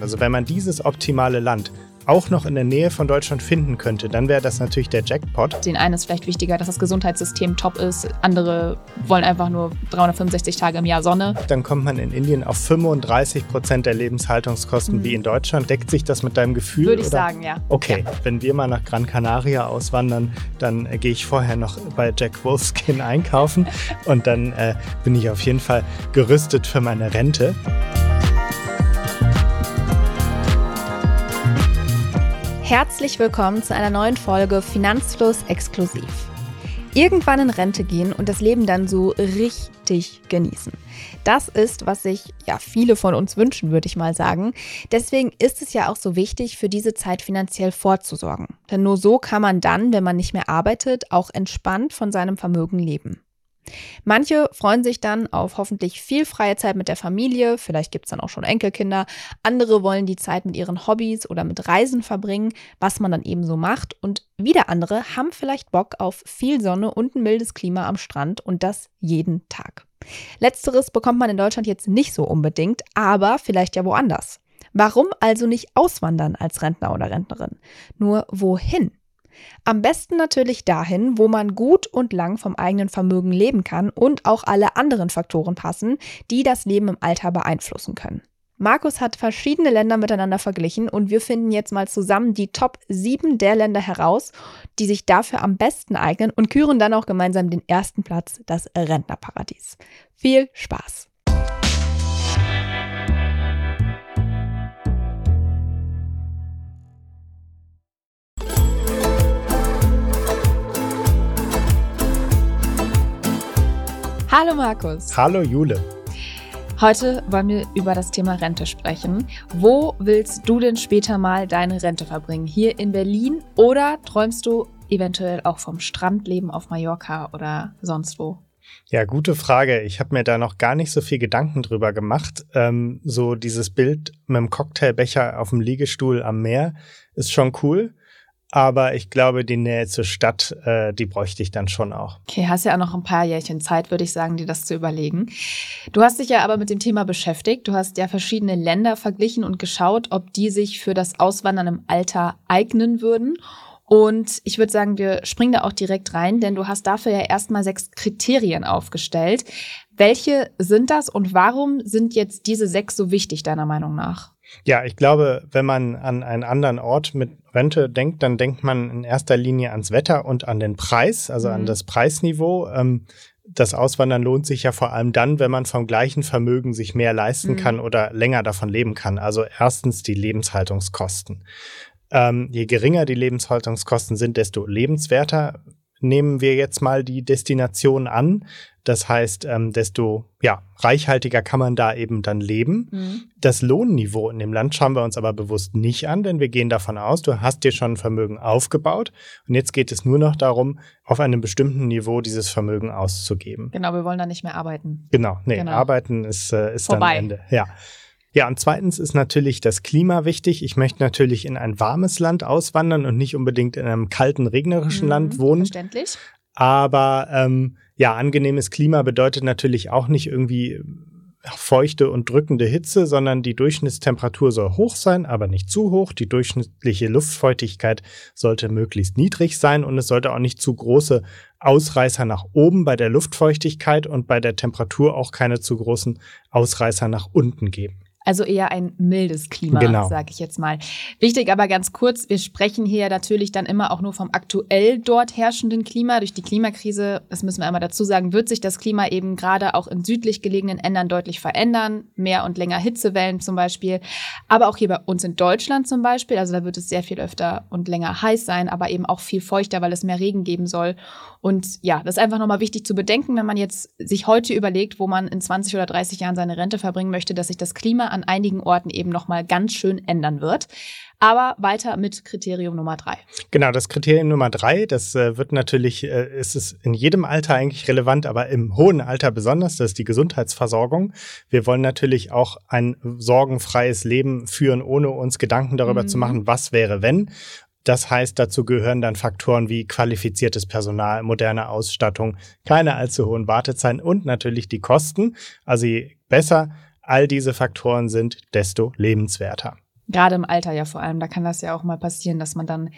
Also wenn man dieses optimale Land auch noch in der Nähe von Deutschland finden könnte, dann wäre das natürlich der Jackpot. Den einen ist vielleicht wichtiger, dass das Gesundheitssystem top ist. Andere wollen einfach nur 365 Tage im Jahr Sonne. Dann kommt man in Indien auf 35 Prozent der Lebenshaltungskosten mhm. wie in Deutschland. Deckt sich das mit deinem Gefühl? Würde ich oder? sagen, ja. Okay, ja. wenn wir mal nach Gran Canaria auswandern, dann äh, gehe ich vorher noch bei Jack Wolfskin einkaufen und dann äh, bin ich auf jeden Fall gerüstet für meine Rente. Herzlich willkommen zu einer neuen Folge Finanzfluss exklusiv. Irgendwann in Rente gehen und das Leben dann so richtig genießen. Das ist, was sich ja viele von uns wünschen, würde ich mal sagen. Deswegen ist es ja auch so wichtig, für diese Zeit finanziell vorzusorgen. Denn nur so kann man dann, wenn man nicht mehr arbeitet, auch entspannt von seinem Vermögen leben. Manche freuen sich dann auf hoffentlich viel freie Zeit mit der Familie, vielleicht gibt es dann auch schon Enkelkinder. Andere wollen die Zeit mit ihren Hobbys oder mit Reisen verbringen, was man dann eben so macht. Und wieder andere haben vielleicht Bock auf viel Sonne und ein mildes Klima am Strand und das jeden Tag. Letzteres bekommt man in Deutschland jetzt nicht so unbedingt, aber vielleicht ja woanders. Warum also nicht auswandern als Rentner oder Rentnerin? Nur wohin? Am besten natürlich dahin, wo man gut und lang vom eigenen Vermögen leben kann und auch alle anderen Faktoren passen, die das Leben im Alter beeinflussen können. Markus hat verschiedene Länder miteinander verglichen und wir finden jetzt mal zusammen die Top 7 der Länder heraus, die sich dafür am besten eignen und küren dann auch gemeinsam den ersten Platz, das Rentnerparadies. Viel Spaß! Hallo Markus. Hallo Jule. Heute wollen wir über das Thema Rente sprechen. Wo willst du denn später mal deine Rente verbringen? Hier in Berlin oder träumst du eventuell auch vom Strandleben auf Mallorca oder sonst wo? Ja, gute Frage. Ich habe mir da noch gar nicht so viel Gedanken drüber gemacht. Ähm, so dieses Bild mit dem Cocktailbecher auf dem Liegestuhl am Meer ist schon cool. Aber ich glaube, die Nähe zur Stadt, äh, die bräuchte ich dann schon auch. Okay, hast ja auch noch ein paar Jährchen Zeit, würde ich sagen, dir das zu überlegen. Du hast dich ja aber mit dem Thema beschäftigt. Du hast ja verschiedene Länder verglichen und geschaut, ob die sich für das Auswandern im Alter eignen würden. Und ich würde sagen, wir springen da auch direkt rein, denn du hast dafür ja erstmal sechs Kriterien aufgestellt. Welche sind das und warum sind jetzt diese sechs so wichtig, deiner Meinung nach? Ja, ich glaube, wenn man an einen anderen Ort mit Rente denkt, dann denkt man in erster Linie ans Wetter und an den Preis, also mhm. an das Preisniveau. Ähm, das Auswandern lohnt sich ja vor allem dann, wenn man vom gleichen Vermögen sich mehr leisten mhm. kann oder länger davon leben kann. Also erstens die Lebenshaltungskosten. Ähm, je geringer die Lebenshaltungskosten sind, desto lebenswerter nehmen wir jetzt mal die Destination an. Das heißt, ähm, desto ja, reichhaltiger kann man da eben dann leben. Mhm. Das Lohnniveau in dem Land schauen wir uns aber bewusst nicht an, denn wir gehen davon aus, du hast dir schon ein Vermögen aufgebaut und jetzt geht es nur noch darum, auf einem bestimmten Niveau dieses Vermögen auszugeben. Genau, wir wollen da nicht mehr arbeiten. Genau, nee, genau. arbeiten ist, äh, ist dann Ende. Ja. Ja, und zweitens ist natürlich das Klima wichtig. Ich möchte natürlich in ein warmes Land auswandern und nicht unbedingt in einem kalten, regnerischen mhm, Land wohnen. Verständlich. Aber ähm, ja, angenehmes Klima bedeutet natürlich auch nicht irgendwie feuchte und drückende Hitze, sondern die Durchschnittstemperatur soll hoch sein, aber nicht zu hoch. Die durchschnittliche Luftfeuchtigkeit sollte möglichst niedrig sein und es sollte auch nicht zu große Ausreißer nach oben bei der Luftfeuchtigkeit und bei der Temperatur auch keine zu großen Ausreißer nach unten geben. Also eher ein mildes Klima, genau. sage ich jetzt mal. Wichtig aber ganz kurz, wir sprechen hier natürlich dann immer auch nur vom aktuell dort herrschenden Klima. Durch die Klimakrise, das müssen wir einmal dazu sagen, wird sich das Klima eben gerade auch in südlich gelegenen Ländern deutlich verändern. Mehr und länger Hitzewellen zum Beispiel. Aber auch hier bei uns in Deutschland zum Beispiel, also da wird es sehr viel öfter und länger heiß sein, aber eben auch viel feuchter, weil es mehr Regen geben soll. Und ja, das ist einfach nochmal wichtig zu bedenken, wenn man jetzt sich heute überlegt, wo man in 20 oder 30 Jahren seine Rente verbringen möchte, dass sich das Klima an einigen Orten eben nochmal ganz schön ändern wird. Aber weiter mit Kriterium Nummer drei. Genau, das Kriterium Nummer drei, das äh, wird natürlich, äh, ist es in jedem Alter eigentlich relevant, aber im hohen Alter besonders, das ist die Gesundheitsversorgung. Wir wollen natürlich auch ein sorgenfreies Leben führen, ohne uns Gedanken darüber mhm. zu machen, was wäre, wenn. Das heißt, dazu gehören dann Faktoren wie qualifiziertes Personal, moderne Ausstattung, keine allzu hohen Wartezeiten und natürlich die Kosten. Also je besser all diese Faktoren sind, desto lebenswerter. Gerade im Alter ja vor allem, da kann das ja auch mal passieren, dass man dann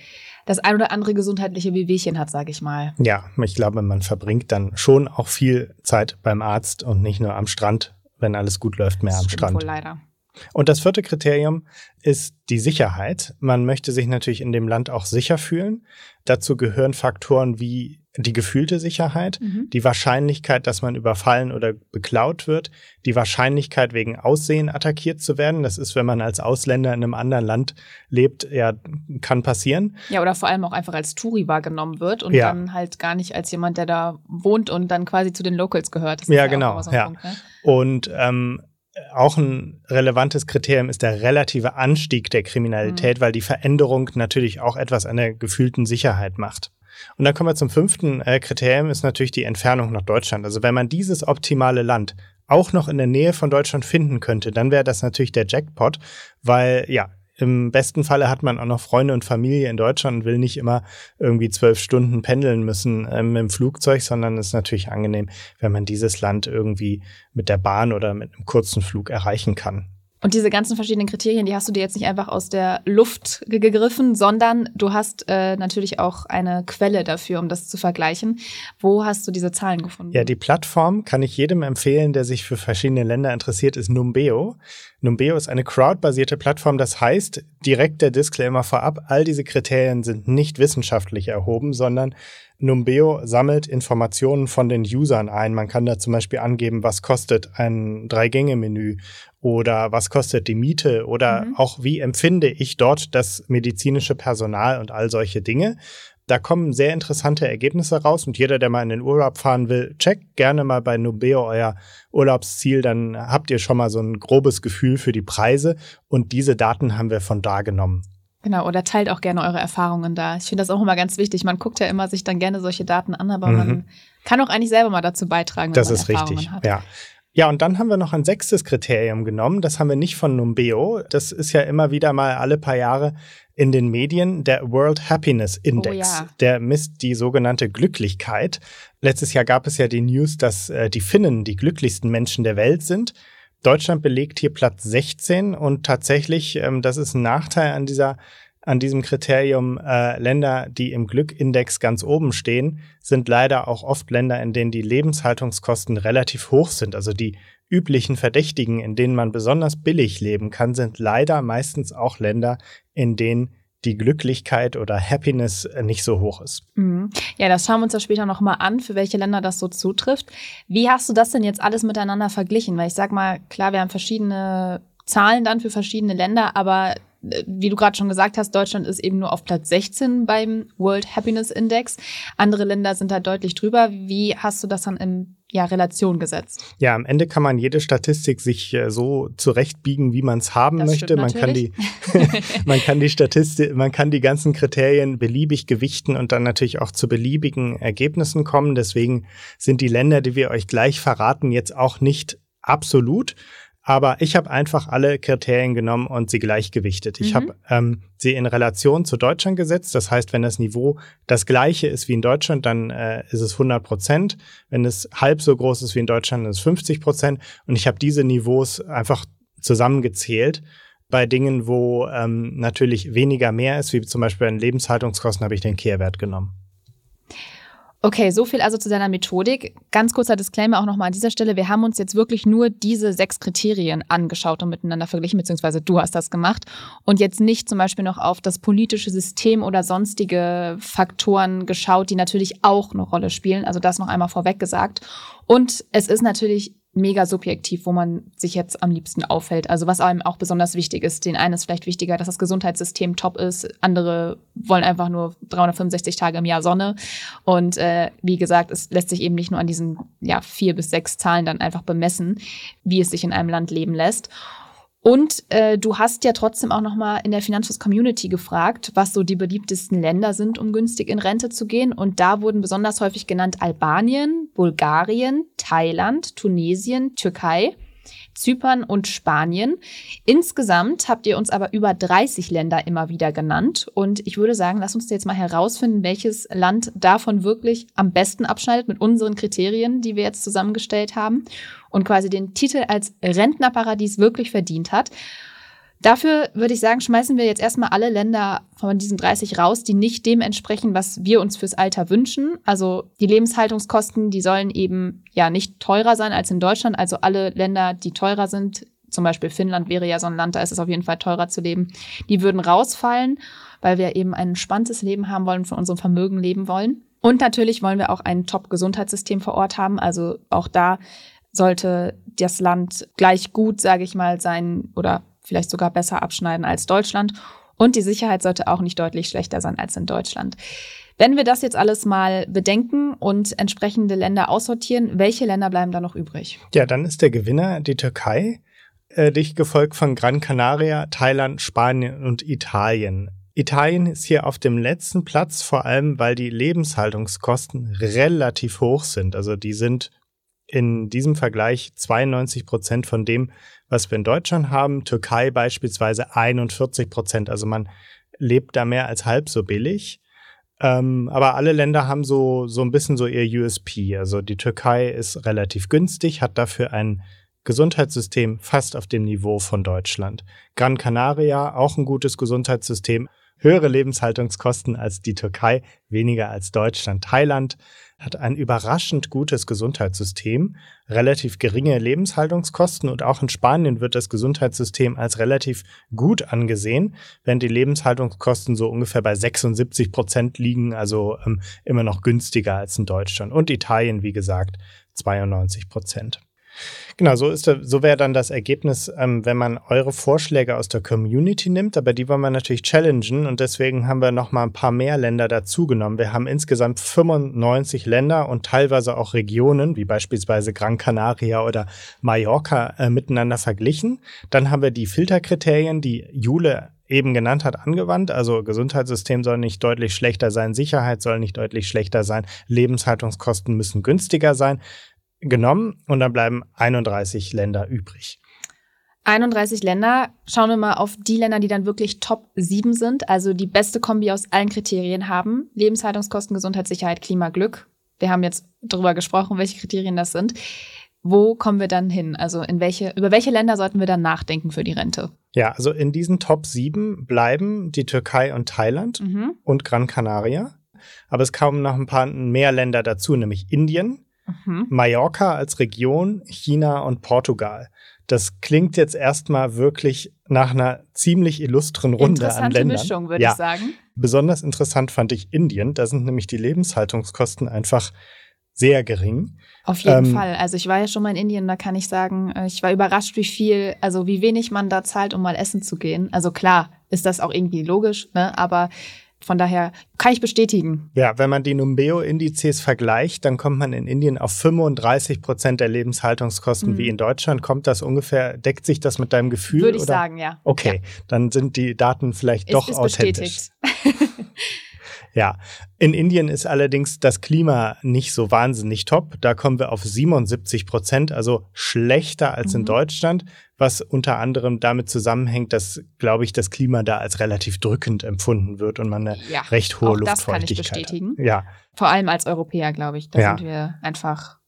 das ein oder andere gesundheitliche Wehwehchen hat, sage ich mal. Ja, ich glaube, man verbringt dann schon auch viel Zeit beim Arzt und nicht nur am Strand, wenn alles gut läuft, mehr das am Strand. Wohl leider. Und das vierte Kriterium ist die Sicherheit. Man möchte sich natürlich in dem Land auch sicher fühlen. Dazu gehören Faktoren wie die gefühlte Sicherheit, mhm. die Wahrscheinlichkeit, dass man überfallen oder beklaut wird, die Wahrscheinlichkeit, wegen Aussehen attackiert zu werden. Das ist, wenn man als Ausländer in einem anderen Land lebt, ja, kann passieren. Ja, oder vor allem auch einfach als Touri wahrgenommen wird und ja. dann halt gar nicht als jemand, der da wohnt und dann quasi zu den Locals gehört. ja, ja, genau. So ja. Punkt, ne? Und ähm, auch ein relevantes Kriterium ist der relative Anstieg der Kriminalität, mhm. weil die Veränderung natürlich auch etwas an der gefühlten Sicherheit macht. Und dann kommen wir zum fünften äh, Kriterium, ist natürlich die Entfernung nach Deutschland. Also wenn man dieses optimale Land auch noch in der Nähe von Deutschland finden könnte, dann wäre das natürlich der Jackpot, weil ja, im besten Falle hat man auch noch Freunde und Familie in Deutschland und will nicht immer irgendwie zwölf Stunden pendeln müssen ähm, im Flugzeug, sondern es ist natürlich angenehm, wenn man dieses Land irgendwie mit der Bahn oder mit einem kurzen Flug erreichen kann. Und diese ganzen verschiedenen Kriterien, die hast du dir jetzt nicht einfach aus der Luft gegriffen, sondern du hast äh, natürlich auch eine Quelle dafür, um das zu vergleichen. Wo hast du diese Zahlen gefunden? Ja, die Plattform kann ich jedem empfehlen, der sich für verschiedene Länder interessiert, ist Numbeo. Numbeo ist eine crowdbasierte Plattform, das heißt, direkt der Disclaimer vorab, all diese Kriterien sind nicht wissenschaftlich erhoben, sondern Numbeo sammelt Informationen von den Usern ein. Man kann da zum Beispiel angeben, was kostet ein Drei-Gänge-Menü oder was kostet die Miete oder mhm. auch wie empfinde ich dort das medizinische Personal und all solche Dinge. Da kommen sehr interessante Ergebnisse raus und jeder, der mal in den Urlaub fahren will, checkt gerne mal bei Nubeo euer Urlaubsziel, dann habt ihr schon mal so ein grobes Gefühl für die Preise und diese Daten haben wir von da genommen. Genau, oder teilt auch gerne eure Erfahrungen da. Ich finde das auch immer ganz wichtig. Man guckt ja immer sich dann gerne solche Daten an, aber mhm. man kann auch eigentlich selber mal dazu beitragen, wenn das man ist Erfahrungen richtig. hat. Ja. Ja, und dann haben wir noch ein sechstes Kriterium genommen. Das haben wir nicht von Numbeo. Das ist ja immer wieder mal alle paar Jahre in den Medien der World Happiness Index. Oh ja. Der misst die sogenannte Glücklichkeit. Letztes Jahr gab es ja die News, dass äh, die Finnen die glücklichsten Menschen der Welt sind. Deutschland belegt hier Platz 16 und tatsächlich, ähm, das ist ein Nachteil an dieser an diesem Kriterium äh, Länder, die im Glückindex ganz oben stehen, sind leider auch oft Länder, in denen die Lebenshaltungskosten relativ hoch sind. Also die üblichen Verdächtigen, in denen man besonders billig leben kann, sind leider meistens auch Länder, in denen die Glücklichkeit oder Happiness äh, nicht so hoch ist. Mhm. Ja, das schauen wir uns ja später nochmal an, für welche Länder das so zutrifft. Wie hast du das denn jetzt alles miteinander verglichen? Weil ich sag mal, klar, wir haben verschiedene Zahlen dann für verschiedene Länder, aber wie du gerade schon gesagt hast, Deutschland ist eben nur auf Platz 16 beim World Happiness Index. Andere Länder sind da deutlich drüber. Wie hast du das dann in ja, Relation gesetzt? Ja, am Ende kann man jede Statistik sich äh, so zurechtbiegen, wie man es haben das möchte. Man kann die, man kann die Statistik, man kann die ganzen Kriterien beliebig gewichten und dann natürlich auch zu beliebigen Ergebnissen kommen. Deswegen sind die Länder, die wir euch gleich verraten, jetzt auch nicht absolut. Aber ich habe einfach alle Kriterien genommen und sie gleichgewichtet. Ich mhm. habe ähm, sie in Relation zu Deutschland gesetzt. Das heißt, wenn das Niveau das gleiche ist wie in Deutschland, dann äh, ist es 100 Prozent. Wenn es halb so groß ist wie in Deutschland, dann ist es 50 Prozent. Und ich habe diese Niveaus einfach zusammengezählt. Bei Dingen, wo ähm, natürlich weniger mehr ist, wie zum Beispiel bei den Lebenshaltungskosten, habe ich den Kehrwert genommen. Okay, so viel also zu deiner Methodik. Ganz kurzer Disclaimer auch nochmal an dieser Stelle. Wir haben uns jetzt wirklich nur diese sechs Kriterien angeschaut und miteinander verglichen, beziehungsweise du hast das gemacht. Und jetzt nicht zum Beispiel noch auf das politische System oder sonstige Faktoren geschaut, die natürlich auch eine Rolle spielen. Also das noch einmal vorweg gesagt. Und es ist natürlich mega subjektiv, wo man sich jetzt am liebsten aufhält. Also was einem auch besonders wichtig ist. Den einen ist vielleicht wichtiger, dass das Gesundheitssystem top ist. Andere wollen einfach nur 365 Tage im Jahr Sonne. Und äh, wie gesagt, es lässt sich eben nicht nur an diesen ja, vier bis sechs Zahlen dann einfach bemessen, wie es sich in einem Land leben lässt. Und äh, du hast ja trotzdem auch noch mal in der Finanzfluss-Community gefragt, was so die beliebtesten Länder sind, um günstig in Rente zu gehen. Und da wurden besonders häufig genannt Albanien, Bulgarien, Thailand, Tunesien, Türkei. Zypern und Spanien. Insgesamt habt ihr uns aber über 30 Länder immer wieder genannt. Und ich würde sagen, lass uns jetzt mal herausfinden, welches Land davon wirklich am besten abschneidet mit unseren Kriterien, die wir jetzt zusammengestellt haben und quasi den Titel als Rentnerparadies wirklich verdient hat. Dafür würde ich sagen, schmeißen wir jetzt erstmal alle Länder von diesen 30 raus, die nicht dem entsprechen, was wir uns fürs Alter wünschen. Also die Lebenshaltungskosten, die sollen eben ja nicht teurer sein als in Deutschland. Also alle Länder, die teurer sind, zum Beispiel Finnland wäre ja so ein Land, da ist es auf jeden Fall teurer zu leben, die würden rausfallen, weil wir eben ein entspanntes Leben haben wollen, von unserem Vermögen leben wollen. Und natürlich wollen wir auch ein Top-Gesundheitssystem vor Ort haben. Also auch da sollte das Land gleich gut, sage ich mal, sein oder vielleicht sogar besser abschneiden als Deutschland. Und die Sicherheit sollte auch nicht deutlich schlechter sein als in Deutschland. Wenn wir das jetzt alles mal bedenken und entsprechende Länder aussortieren, welche Länder bleiben da noch übrig? Ja, dann ist der Gewinner die Türkei, äh, dicht gefolgt von Gran Canaria, Thailand, Spanien und Italien. Italien ist hier auf dem letzten Platz, vor allem weil die Lebenshaltungskosten relativ hoch sind. Also die sind in diesem Vergleich 92 Prozent von dem, was wir in Deutschland haben. Türkei beispielsweise 41 Prozent. Also man lebt da mehr als halb so billig. Ähm, aber alle Länder haben so, so ein bisschen so ihr USP. Also die Türkei ist relativ günstig, hat dafür ein Gesundheitssystem fast auf dem Niveau von Deutschland. Gran Canaria, auch ein gutes Gesundheitssystem, höhere Lebenshaltungskosten als die Türkei, weniger als Deutschland. Thailand hat ein überraschend gutes Gesundheitssystem, relativ geringe Lebenshaltungskosten und auch in Spanien wird das Gesundheitssystem als relativ gut angesehen, während die Lebenshaltungskosten so ungefähr bei 76 Prozent liegen, also ähm, immer noch günstiger als in Deutschland. Und Italien, wie gesagt, 92 Prozent. Genau, so, ist, so wäre dann das Ergebnis, ähm, wenn man eure Vorschläge aus der Community nimmt, aber die wollen wir natürlich challengen und deswegen haben wir noch mal ein paar mehr Länder dazugenommen. Wir haben insgesamt 95 Länder und teilweise auch Regionen, wie beispielsweise Gran Canaria oder Mallorca, äh, miteinander verglichen. Dann haben wir die Filterkriterien, die Jule eben genannt hat, angewandt. Also Gesundheitssystem soll nicht deutlich schlechter sein, Sicherheit soll nicht deutlich schlechter sein, Lebenshaltungskosten müssen günstiger sein genommen und dann bleiben 31 Länder übrig. 31 Länder. Schauen wir mal auf die Länder, die dann wirklich Top 7 sind, also die beste Kombi aus allen Kriterien haben. Lebenshaltungskosten, Gesundheit, Sicherheit, Klima, Glück. Wir haben jetzt darüber gesprochen, welche Kriterien das sind. Wo kommen wir dann hin? Also in welche, über welche Länder sollten wir dann nachdenken für die Rente? Ja, also in diesen Top 7 bleiben die Türkei und Thailand mhm. und Gran Canaria. Aber es kommen noch ein paar mehr Länder dazu, nämlich Indien, Mhm. Mallorca als Region, China und Portugal. Das klingt jetzt erstmal wirklich nach einer ziemlich illustren Runde an Ländern. Mischung, würde ja. ich sagen. Besonders interessant fand ich Indien. Da sind nämlich die Lebenshaltungskosten einfach sehr gering. Auf jeden ähm, Fall. Also ich war ja schon mal in Indien, da kann ich sagen, äh, ich war überrascht, wie viel, also wie wenig man da zahlt, um mal essen zu gehen. Also klar ist das auch irgendwie logisch, ne? aber von daher kann ich bestätigen. Ja, wenn man die Numbeo-Indizes vergleicht, dann kommt man in Indien auf 35 Prozent der Lebenshaltungskosten mhm. wie in Deutschland. Kommt das ungefähr, deckt sich das mit deinem Gefühl? Würde ich oder? sagen, ja. Okay, ja. dann sind die Daten vielleicht ist, doch ist authentisch. Ja, in Indien ist allerdings das Klima nicht so wahnsinnig top. Da kommen wir auf 77 Prozent, also schlechter als mhm. in Deutschland, was unter anderem damit zusammenhängt, dass, glaube ich, das Klima da als relativ drückend empfunden wird und man eine ja, recht hohe auch Luftfeuchtigkeit das kann ich bestätigen. Hat. Ja. Vor allem als Europäer, glaube ich. Da ja. sind wir einfach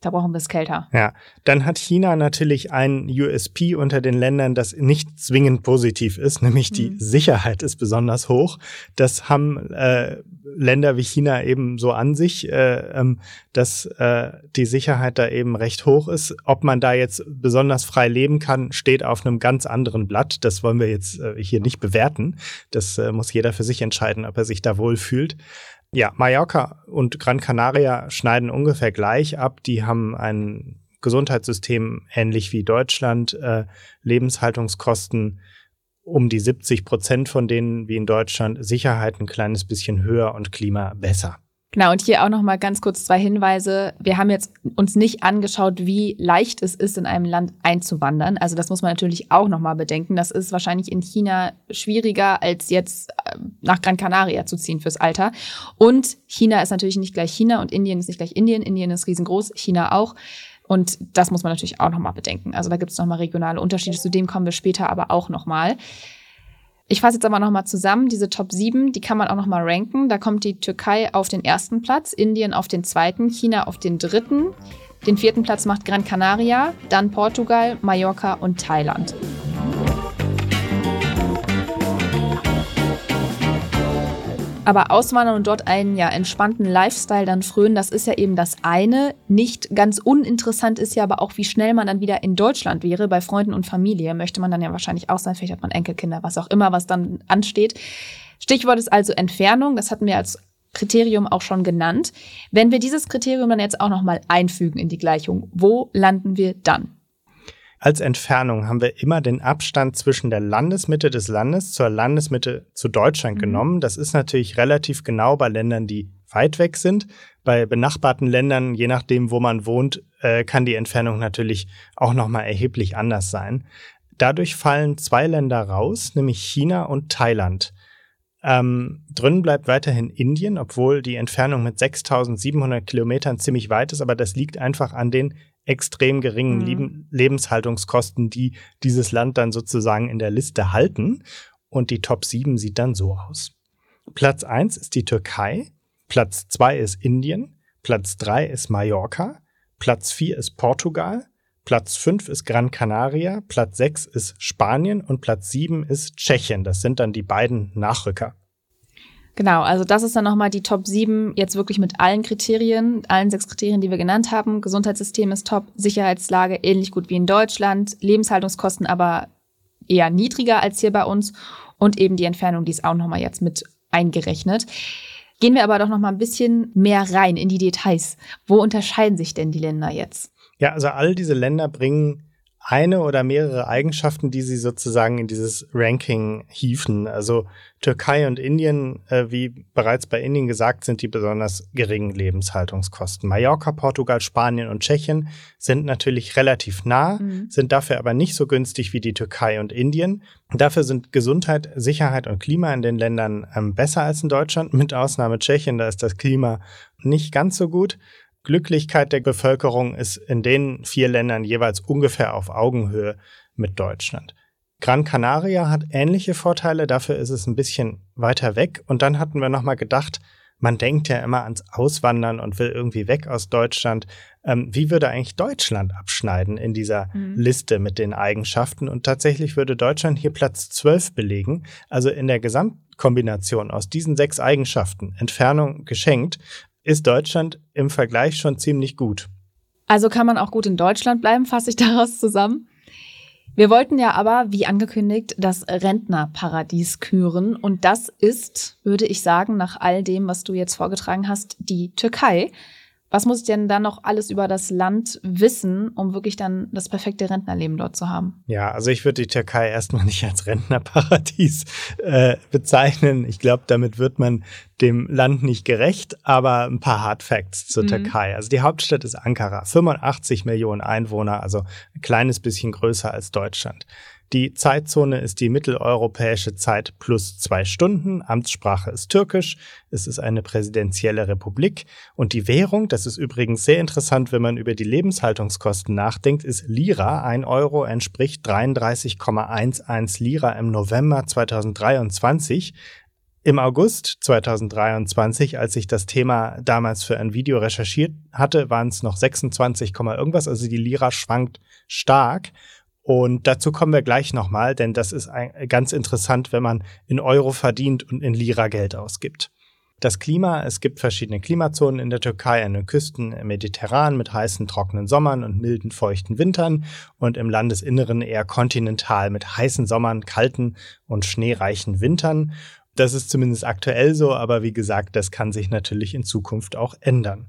da brauchen wir es kälter. Ja, dann hat China natürlich ein USP unter den Ländern, das nicht zwingend positiv ist, nämlich die mhm. Sicherheit ist besonders hoch. Das haben äh, Länder wie China eben so an sich, äh, ähm, dass äh, die Sicherheit da eben recht hoch ist. Ob man da jetzt besonders frei leben kann, steht auf einem ganz anderen Blatt. Das wollen wir jetzt äh, hier nicht bewerten. Das äh, muss jeder für sich entscheiden, ob er sich da wohl fühlt. Ja, Mallorca und Gran Canaria schneiden ungefähr gleich ab. Die haben ein Gesundheitssystem ähnlich wie Deutschland, äh, Lebenshaltungskosten um die 70 Prozent von denen wie in Deutschland, Sicherheit ein kleines bisschen höher und Klima besser. Genau, und hier auch noch mal ganz kurz zwei Hinweise. Wir haben jetzt uns nicht angeschaut, wie leicht es ist, in einem Land einzuwandern. Also das muss man natürlich auch noch mal bedenken. Das ist wahrscheinlich in China schwieriger, als jetzt äh, nach Gran Canaria zu ziehen fürs Alter. Und China ist natürlich nicht gleich China und Indien ist nicht gleich Indien. Indien ist riesengroß, China auch. Und das muss man natürlich auch noch mal bedenken. Also da gibt es noch mal regionale Unterschiede. Zu dem kommen wir später aber auch noch mal. Ich fasse jetzt aber nochmal zusammen, diese Top 7, die kann man auch nochmal ranken. Da kommt die Türkei auf den ersten Platz, Indien auf den zweiten, China auf den dritten. Den vierten Platz macht Gran Canaria, dann Portugal, Mallorca und Thailand. Aber auswandern und dort einen ja entspannten Lifestyle dann frönen, das ist ja eben das eine. Nicht ganz uninteressant ist ja aber auch, wie schnell man dann wieder in Deutschland wäre. Bei Freunden und Familie möchte man dann ja wahrscheinlich auch sein. Vielleicht hat man Enkelkinder, was auch immer, was dann ansteht. Stichwort ist also Entfernung. Das hatten wir als Kriterium auch schon genannt. Wenn wir dieses Kriterium dann jetzt auch nochmal einfügen in die Gleichung, wo landen wir dann? Als Entfernung haben wir immer den Abstand zwischen der Landesmitte des Landes zur Landesmitte zu Deutschland mhm. genommen. Das ist natürlich relativ genau bei Ländern, die weit weg sind. Bei benachbarten Ländern, je nachdem, wo man wohnt, äh, kann die Entfernung natürlich auch nochmal erheblich anders sein. Dadurch fallen zwei Länder raus, nämlich China und Thailand. Ähm, drin bleibt weiterhin Indien, obwohl die Entfernung mit 6700 Kilometern ziemlich weit ist, aber das liegt einfach an den extrem geringen mhm. Lebenshaltungskosten, die dieses Land dann sozusagen in der Liste halten. Und die Top 7 sieht dann so aus. Platz 1 ist die Türkei, Platz 2 ist Indien, Platz 3 ist Mallorca, Platz 4 ist Portugal, Platz 5 ist Gran Canaria, Platz 6 ist Spanien und Platz 7 ist Tschechien. Das sind dann die beiden Nachrücker. Genau, also das ist dann nochmal die Top 7, jetzt wirklich mit allen Kriterien, allen sechs Kriterien, die wir genannt haben. Gesundheitssystem ist top, Sicherheitslage ähnlich gut wie in Deutschland, Lebenshaltungskosten aber eher niedriger als hier bei uns und eben die Entfernung, die ist auch nochmal jetzt mit eingerechnet. Gehen wir aber doch nochmal ein bisschen mehr rein in die Details. Wo unterscheiden sich denn die Länder jetzt? Ja, also all diese Länder bringen eine oder mehrere Eigenschaften, die sie sozusagen in dieses Ranking hieven. Also Türkei und Indien, äh, wie bereits bei Indien gesagt, sind die besonders geringen Lebenshaltungskosten. Mallorca, Portugal, Spanien und Tschechien sind natürlich relativ nah, mhm. sind dafür aber nicht so günstig wie die Türkei und Indien. Dafür sind Gesundheit, Sicherheit und Klima in den Ländern ähm, besser als in Deutschland, mit Ausnahme Tschechien, da ist das Klima nicht ganz so gut. Glücklichkeit der Bevölkerung ist in den vier Ländern jeweils ungefähr auf Augenhöhe mit Deutschland. Gran Canaria hat ähnliche Vorteile, dafür ist es ein bisschen weiter weg. Und dann hatten wir nochmal gedacht, man denkt ja immer ans Auswandern und will irgendwie weg aus Deutschland. Ähm, wie würde eigentlich Deutschland abschneiden in dieser mhm. Liste mit den Eigenschaften? Und tatsächlich würde Deutschland hier Platz 12 belegen. Also in der Gesamtkombination aus diesen sechs Eigenschaften, Entfernung geschenkt, ist Deutschland im Vergleich schon ziemlich gut. Also kann man auch gut in Deutschland bleiben, fasse ich daraus zusammen. Wir wollten ja aber, wie angekündigt, das Rentnerparadies küren. Und das ist, würde ich sagen, nach all dem, was du jetzt vorgetragen hast, die Türkei. Was muss ich denn dann noch alles über das Land wissen, um wirklich dann das perfekte Rentnerleben dort zu haben? Ja, also ich würde die Türkei erstmal nicht als Rentnerparadies äh, bezeichnen. Ich glaube, damit wird man dem Land nicht gerecht, aber ein paar Hard Facts zur mhm. Türkei. Also die Hauptstadt ist Ankara, 85 Millionen Einwohner, also ein kleines bisschen größer als Deutschland. Die Zeitzone ist die mitteleuropäische Zeit plus zwei Stunden. Amtssprache ist Türkisch. Es ist eine präsidentielle Republik. Und die Währung, das ist übrigens sehr interessant, wenn man über die Lebenshaltungskosten nachdenkt, ist Lira. Ein Euro entspricht 33,11 Lira im November 2023. Im August 2023, als ich das Thema damals für ein Video recherchiert hatte, waren es noch 26, irgendwas. Also die Lira schwankt stark. Und dazu kommen wir gleich nochmal, denn das ist ganz interessant, wenn man in Euro verdient und in Lira Geld ausgibt. Das Klima, es gibt verschiedene Klimazonen in der Türkei, an den Küsten im Mediterran mit heißen, trockenen Sommern und milden, feuchten Wintern und im Landesinneren eher kontinental mit heißen Sommern, kalten und schneereichen Wintern. Das ist zumindest aktuell so, aber wie gesagt, das kann sich natürlich in Zukunft auch ändern.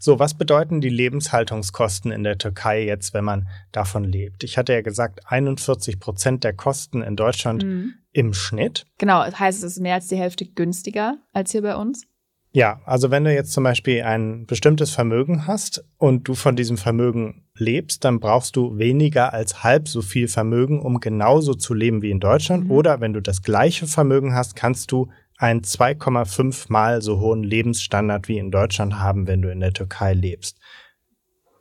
So, was bedeuten die Lebenshaltungskosten in der Türkei jetzt, wenn man davon lebt? Ich hatte ja gesagt, 41 Prozent der Kosten in Deutschland mhm. im Schnitt. Genau, das heißt, es ist mehr als die Hälfte günstiger als hier bei uns. Ja, also wenn du jetzt zum Beispiel ein bestimmtes Vermögen hast und du von diesem Vermögen lebst, dann brauchst du weniger als halb so viel Vermögen, um genauso zu leben wie in Deutschland. Mhm. Oder wenn du das gleiche Vermögen hast, kannst du einen 2,5 mal so hohen Lebensstandard wie in Deutschland haben, wenn du in der Türkei lebst.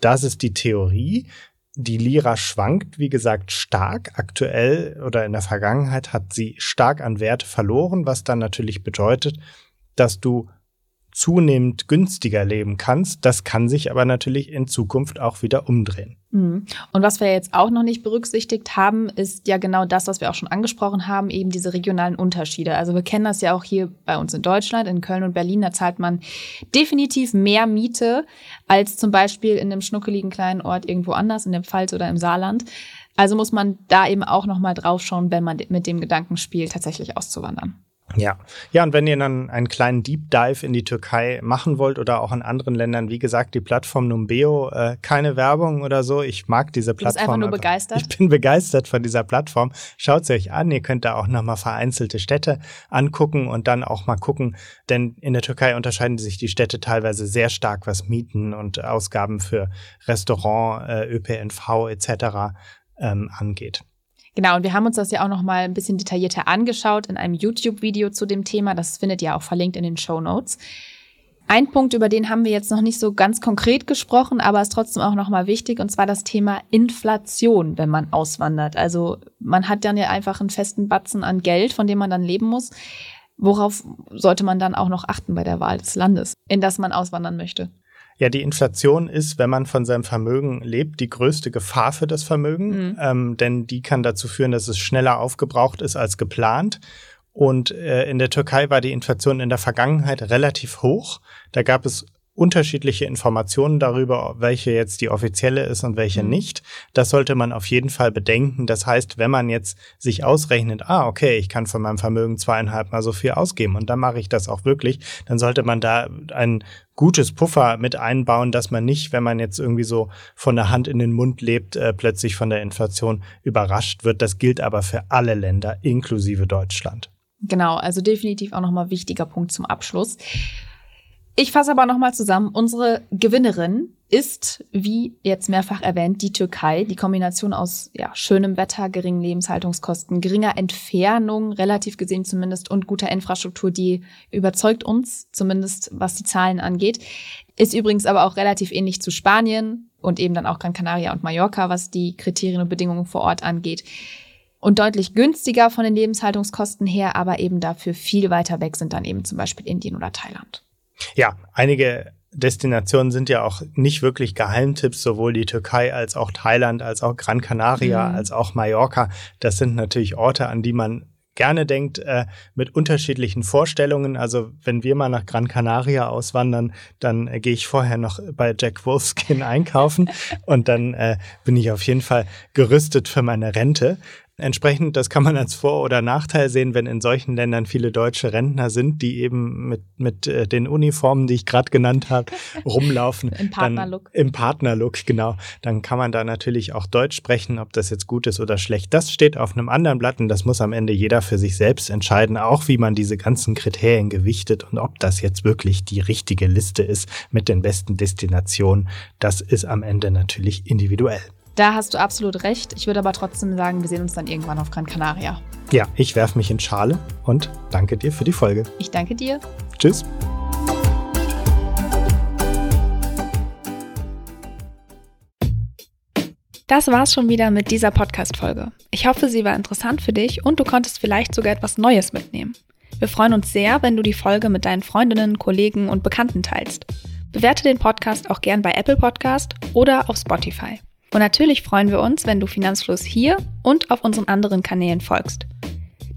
Das ist die Theorie. Die Lira schwankt, wie gesagt, stark. Aktuell oder in der Vergangenheit hat sie stark an Wert verloren, was dann natürlich bedeutet, dass du zunehmend günstiger leben kannst. Das kann sich aber natürlich in Zukunft auch wieder umdrehen. Mhm. Und was wir jetzt auch noch nicht berücksichtigt haben, ist ja genau das, was wir auch schon angesprochen haben, eben diese regionalen Unterschiede. Also wir kennen das ja auch hier bei uns in Deutschland, in Köln und Berlin, da zahlt man definitiv mehr Miete als zum Beispiel in einem schnuckeligen kleinen Ort irgendwo anders, in der Pfalz oder im Saarland. Also muss man da eben auch nochmal drauf schauen, wenn man mit dem Gedanken spielt, tatsächlich auszuwandern. Ja, ja, und wenn ihr dann einen kleinen Deep Dive in die Türkei machen wollt oder auch in anderen Ländern, wie gesagt, die Plattform Numbeo, äh, keine Werbung oder so. Ich mag diese Plattform. Du bist einfach nur begeistert. Ich bin begeistert von dieser Plattform. Schaut sie euch an. Ihr könnt da auch nochmal vereinzelte Städte angucken und dann auch mal gucken, denn in der Türkei unterscheiden sich die Städte teilweise sehr stark, was Mieten und Ausgaben für Restaurant, äh, ÖPNV etc. Ähm, angeht. Genau, und wir haben uns das ja auch noch mal ein bisschen detaillierter angeschaut in einem YouTube-Video zu dem Thema. Das findet ihr auch verlinkt in den Show Notes. Ein Punkt, über den haben wir jetzt noch nicht so ganz konkret gesprochen, aber ist trotzdem auch noch mal wichtig, und zwar das Thema Inflation, wenn man auswandert. Also man hat dann ja einfach einen festen Batzen an Geld, von dem man dann leben muss. Worauf sollte man dann auch noch achten bei der Wahl des Landes, in das man auswandern möchte? Ja, die Inflation ist, wenn man von seinem Vermögen lebt, die größte Gefahr für das Vermögen, mhm. ähm, denn die kann dazu führen, dass es schneller aufgebraucht ist als geplant. Und äh, in der Türkei war die Inflation in der Vergangenheit relativ hoch. Da gab es unterschiedliche Informationen darüber, welche jetzt die offizielle ist und welche mhm. nicht. Das sollte man auf jeden Fall bedenken. Das heißt, wenn man jetzt sich ausrechnet, ah, okay, ich kann von meinem Vermögen zweieinhalb mal so viel ausgeben und dann mache ich das auch wirklich, dann sollte man da ein gutes Puffer mit einbauen, dass man nicht, wenn man jetzt irgendwie so von der Hand in den Mund lebt, äh, plötzlich von der Inflation überrascht wird. Das gilt aber für alle Länder, inklusive Deutschland. Genau, also definitiv auch nochmal wichtiger Punkt zum Abschluss. Ich fasse aber nochmal zusammen. Unsere Gewinnerin ist, wie jetzt mehrfach erwähnt, die Türkei. Die Kombination aus ja, schönem Wetter, geringen Lebenshaltungskosten, geringer Entfernung, relativ gesehen zumindest, und guter Infrastruktur, die überzeugt uns, zumindest was die Zahlen angeht. Ist übrigens aber auch relativ ähnlich zu Spanien und eben dann auch Gran Canaria und Mallorca, was die Kriterien und Bedingungen vor Ort angeht. Und deutlich günstiger von den Lebenshaltungskosten her, aber eben dafür viel weiter weg sind dann eben zum Beispiel Indien oder Thailand. Ja, einige Destinationen sind ja auch nicht wirklich Geheimtipps, sowohl die Türkei als auch Thailand, als auch Gran Canaria, mhm. als auch Mallorca. Das sind natürlich Orte, an die man gerne denkt, äh, mit unterschiedlichen Vorstellungen. Also wenn wir mal nach Gran Canaria auswandern, dann äh, gehe ich vorher noch bei Jack Wolfskin einkaufen und dann äh, bin ich auf jeden Fall gerüstet für meine Rente. Entsprechend, das kann man als Vor- oder Nachteil sehen, wenn in solchen Ländern viele deutsche Rentner sind, die eben mit, mit äh, den Uniformen, die ich gerade genannt habe, rumlaufen. Im Partnerlook. Im Partnerlook, genau. Dann kann man da natürlich auch Deutsch sprechen, ob das jetzt gut ist oder schlecht. Das steht auf einem anderen Blatt und das muss am Ende jeder für sich selbst entscheiden, auch wie man diese ganzen Kriterien gewichtet und ob das jetzt wirklich die richtige Liste ist mit den besten Destinationen. Das ist am Ende natürlich individuell. Da hast du absolut recht. Ich würde aber trotzdem sagen, wir sehen uns dann irgendwann auf Gran Canaria. Ja, ich werfe mich in Schale und danke dir für die Folge. Ich danke dir. Tschüss. Das war's schon wieder mit dieser Podcast-Folge. Ich hoffe, sie war interessant für dich und du konntest vielleicht sogar etwas Neues mitnehmen. Wir freuen uns sehr, wenn du die Folge mit deinen Freundinnen, Kollegen und Bekannten teilst. Bewerte den Podcast auch gern bei Apple Podcast oder auf Spotify. Und natürlich freuen wir uns, wenn du Finanzfluss hier und auf unseren anderen Kanälen folgst.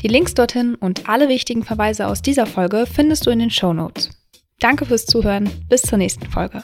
Die Links dorthin und alle wichtigen Verweise aus dieser Folge findest du in den Show Notes. Danke fürs Zuhören, bis zur nächsten Folge.